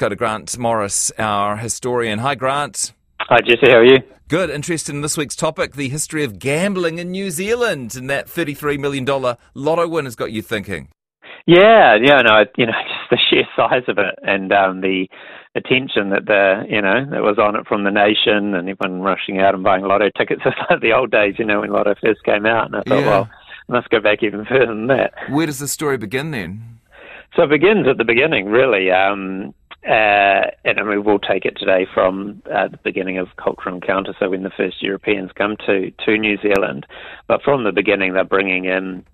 Go to Grant Morris, our historian. Hi, Grant. Hi, Jesse. How are you? Good. Interested in this week's topic, the history of gambling in New Zealand, and that $33 million lotto win has got you thinking. Yeah, yeah, no, you know, just the sheer size of it and um, the attention that the, you know, that was on it from the nation and everyone rushing out and buying lotto tickets. It's like the old days, you know, when lotto first came out. And I thought, yeah. well, I must go back even further than that. Where does the story begin then? So it begins at the beginning, really. Um, uh, and I mean, we'll take it today from uh, the beginning of cultural encounter, so when the first Europeans come to, to New Zealand. But from the beginning, they're bringing in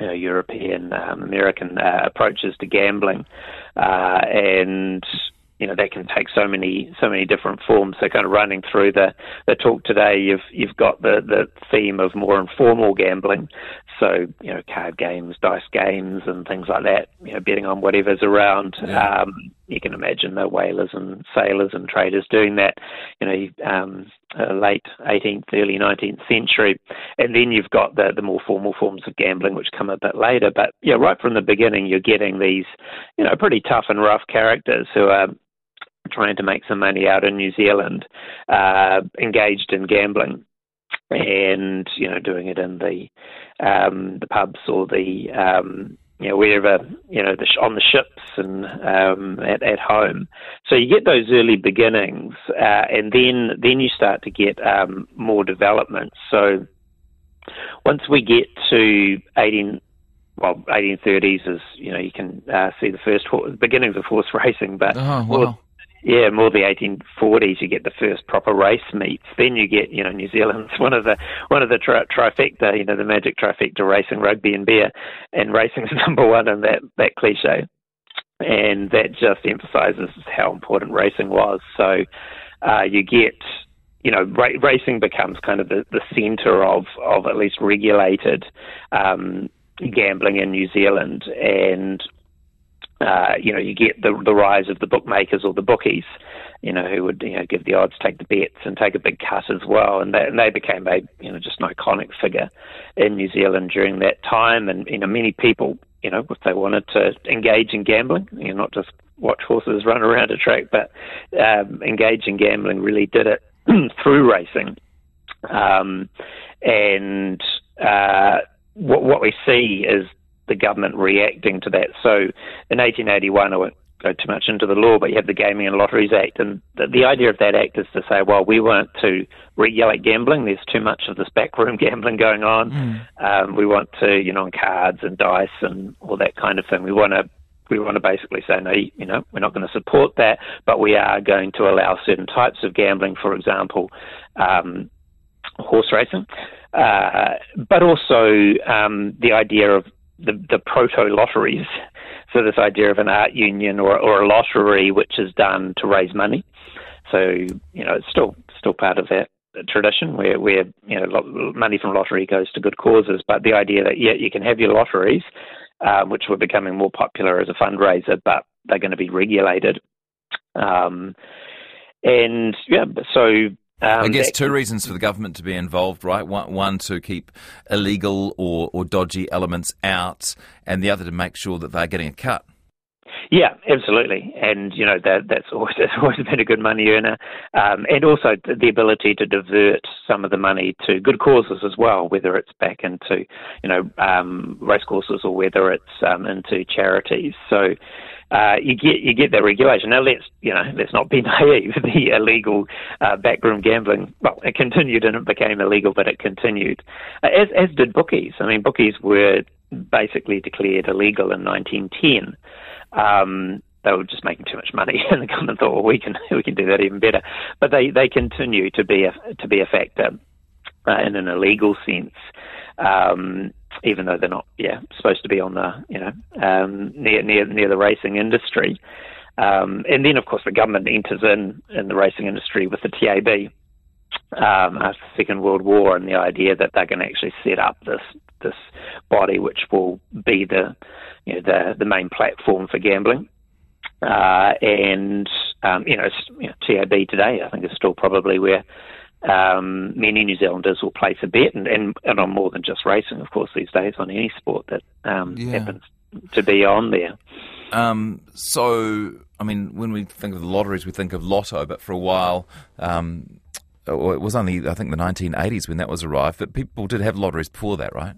you know, European, um, American uh, approaches to gambling, uh, and you know that can take so many so many different forms. So kind of running through the, the talk today, you've you've got the, the theme of more informal gambling, so you know card games, dice games, and things like that. You know, betting on whatever's around. Yeah. Um, you can imagine the whalers and sailors and traders doing that. You know, um, uh, late 18th, early 19th century, and then you've got the the more formal forms of gambling which come a bit later. But yeah, right from the beginning, you're getting these you know pretty tough and rough characters who are trying to make some money out in New Zealand, uh, engaged in gambling, and you know doing it in the um, the pubs or the um, you know wherever you know the sh- on the ships and um, at at home. So you get those early beginnings, uh, and then then you start to get um, more development. So once we get to 18 well, 1830s is, you know, you can uh, see the first ho- beginnings of horse racing, but oh, wow yeah, more the 1840s, you get the first proper race meets. Then you get, you know, New Zealand's one of the one of the tri- trifecta, you know, the magic trifecta: racing, rugby, and beer. And racing's number one in that that cliche, and that just emphasises how important racing was. So uh, you get, you know, ra- racing becomes kind of the, the centre of of at least regulated. Um, gambling in New Zealand and uh, you know, you get the the rise of the bookmakers or the bookies, you know, who would you know give the odds, take the bets, and take a big cut as well. And they, and they became a you know just an iconic figure in New Zealand during that time. And you know, many people, you know, if they wanted to engage in gambling, you know, not just watch horses run around a track, but um, engage in gambling, really did it through racing. Um, and uh, what, what we see is the government reacting to that. So in 1881, I won't go too much into the law, but you have the Gaming and Lotteries Act, and the, the idea of that act is to say, well, we want to regulate gambling. There's too much of this backroom gambling going on. Mm. Um, we want to, you know, on cards and dice and all that kind of thing. We want to we want to basically say, no, you know, we're not going to support that, but we are going to allow certain types of gambling, for example, um, horse racing, uh, but also um, the idea of the, the proto lotteries. So this idea of an art union or, or a lottery which is done to raise money. So you know it's still still part of that tradition where where you know money from lottery goes to good causes. But the idea that yeah you can have your lotteries, um, which were becoming more popular as a fundraiser, but they're going to be regulated. Um, and yeah, so um, I guess two reasons for the government to be involved, right? One, one to keep illegal or, or dodgy elements out, and the other to make sure that they're getting a cut. Yeah, absolutely, and you know that that's always that's always been a good money earner, um, and also the ability to divert some of the money to good causes as well, whether it's back into you know um, racecourses or whether it's um, into charities. So uh, you get you get that regulation. Now let's you know let's not be naive. The illegal uh, backroom gambling, well, it continued and it became illegal, but it continued, uh, as as did bookies. I mean, bookies were basically declared illegal in 1910. Um, they were just making too much money, and the government thought, well, we can we can do that even better. But they they continue to be a to be a factor uh, in an illegal sense. Um, even though they're not, yeah, supposed to be on the, you know, um, near near near the racing industry. Um, and then, of course, the government enters in in the racing industry with the TAB um, after the Second World War, and the idea that they can actually set up this this body which will be the you know the the main platform for gambling. Uh, and um, you know, you know, TAB today, I think, is still probably where um, many New Zealanders will place a bet, and, and, and on more than just racing, of course, these days, on any sport that um, yeah. happens to be on there. Um, so I mean, when we think of the lotteries, we think of lotto, but for a while, um, it was only, I think, the 1980s when that was arrived, but people did have lotteries before that, right?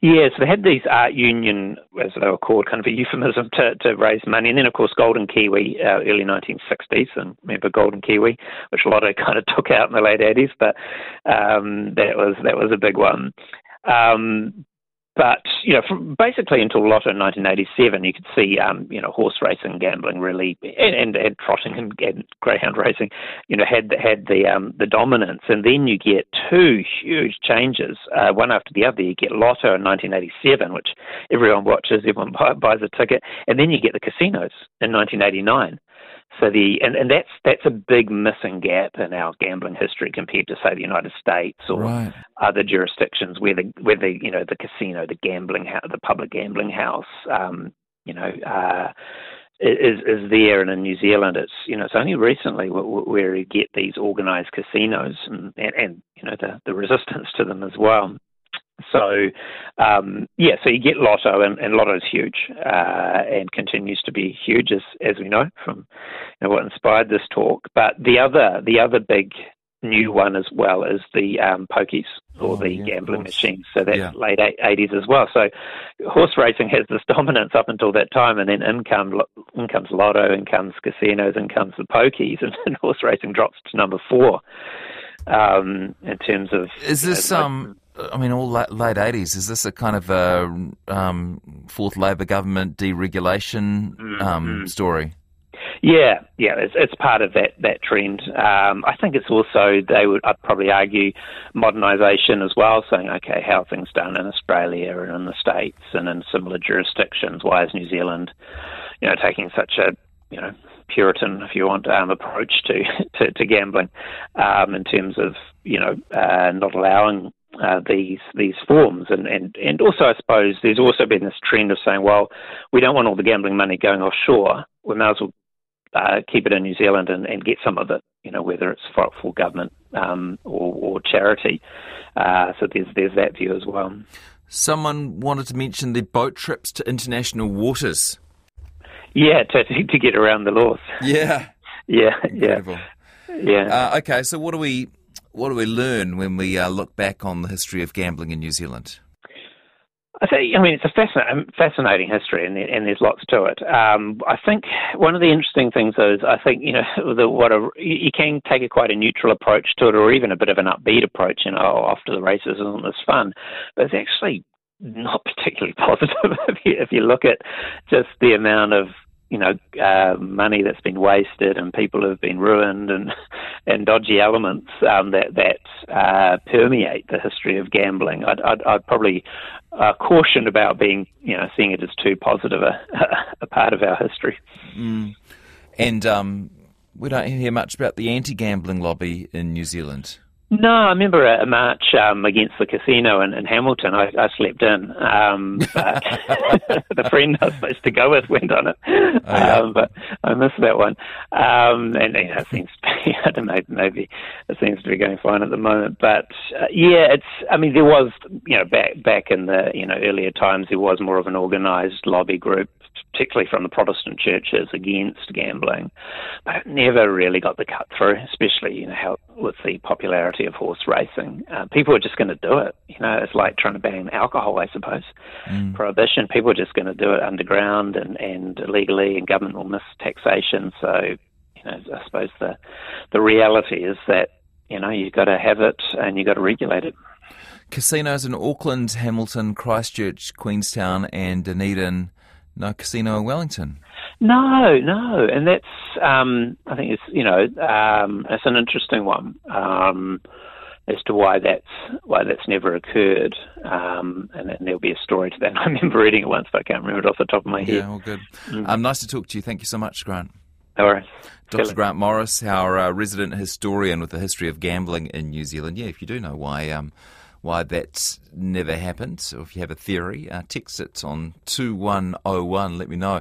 Yeah, so they had these art union, as they were called, kind of a euphemism to, to raise money. And then, of course, Golden Kiwi, uh, early 1960s, and remember Golden Kiwi, which Lotto kind of took out in the late 80s, but um, that was that was a big one. Um, but you know, from basically until Lotto in 1987, you could see um, you know horse racing, gambling really, and, and, and trotting and, and, greyhound racing, you know, had had the um, the dominance. And then you get two huge changes, uh, one after the other. You get Lotto in 1987, which everyone watches, everyone buys a ticket, and then you get the casinos in 1989. So the and, and that's that's a big missing gap in our gambling history compared to say the United States or right. other jurisdictions where the where the you know the casino, the gambling house, the public gambling house, um, you know. Uh, is is there, and in New Zealand, it's you know it's only recently where you get these organised casinos and, and, and you know the the resistance to them as well. So, um, yeah, so you get Lotto, and, and Lotto is huge uh, and continues to be huge, as, as we know from you know, what inspired this talk. But the other, the other big new one as well is the um, pokies or oh, the yeah, gambling machines. So that's yeah. late 80s as well. So horse racing has this dominance up until that time, and then in, come, in comes Lotto, in comes casinos, in comes the pokies, and, and horse racing drops to number four um, in terms of. Is this know, um? I mean, all late eighties. Is this a kind of a um, fourth Labor government deregulation mm-hmm. um, story? Yeah, yeah, it's, it's part of that that trend. Um, I think it's also they would I'd probably argue modernisation as well, saying okay, how things done in Australia and in the states and in similar jurisdictions. Why is New Zealand, you know, taking such a you know Puritan, if you want, um, approach to, to, to gambling um, in terms of you know uh, not allowing uh, these these forms, and, and and also I suppose there's also been this trend of saying, well, we don't want all the gambling money going offshore. We may as well uh, keep it in New Zealand and, and get some of it, you know, whether it's for, for government um, or, or, charity. Uh, so there's there's that view as well. Someone wanted to mention the boat trips to international waters. Yeah, to to get around the laws. Yeah. yeah. Incredible. Yeah. Yeah. Uh, okay, so what do we what do we learn when we uh, look back on the history of gambling in New Zealand? I think, I mean, it's a fascinating, fascinating history, and, and there's lots to it. Um, I think one of the interesting things is, I think, you know, the, what a, you can take a quite a neutral approach to it, or even a bit of an upbeat approach. You know, after the races isn't this fun, but it's actually not particularly positive if you if you look at just the amount of you know, uh, money that's been wasted and people have been ruined and and dodgy elements um, that that uh, permeate the history of gambling. I'd, I'd, I'd probably uh, caution about being, you know, seeing it as too positive a, a part of our history. Mm. And um, we don't hear much about the anti-gambling lobby in New Zealand. No, I remember a, march um, against the casino in, in Hamilton. I, I slept in, um, but the friend I was supposed to go with went on it, oh, yeah. um, but I missed that one. Um, and you know, it seems to be, I don't know, maybe it seems to be going fine at the moment. But uh, yeah, it's. I mean, there was, you know, back back in the you know earlier times, there was more of an organised lobby group particularly from the Protestant churches against gambling, but it never really got the cut through, especially you know how, with the popularity of horse racing. Uh, people are just going to do it. You know, it's like trying to ban alcohol, I suppose. Mm. Prohibition, people are just going to do it underground and, and illegally, and government will miss taxation. So, you know, I suppose the the reality is that you know you've got to have it and you've got to regulate it. Casinos in Auckland, Hamilton, Christchurch, Queenstown, and Dunedin no casino in Wellington. No, no, and that's um, I think it's you know um, it's an interesting one um, as to why that's why that's never occurred, um, and, and, there'll be a story to that. I remember reading it once, but I can't remember it off the top of my head. Yeah, all good. Mm. Um, nice to talk to you. Thank you so much, Grant. No worries. Dr. Grant Morris, our uh, resident historian with the history of gambling in New Zealand. Yeah, if you do know why um, why that's never happened, or if you have a theory, uh, text it on 2101. Let me know.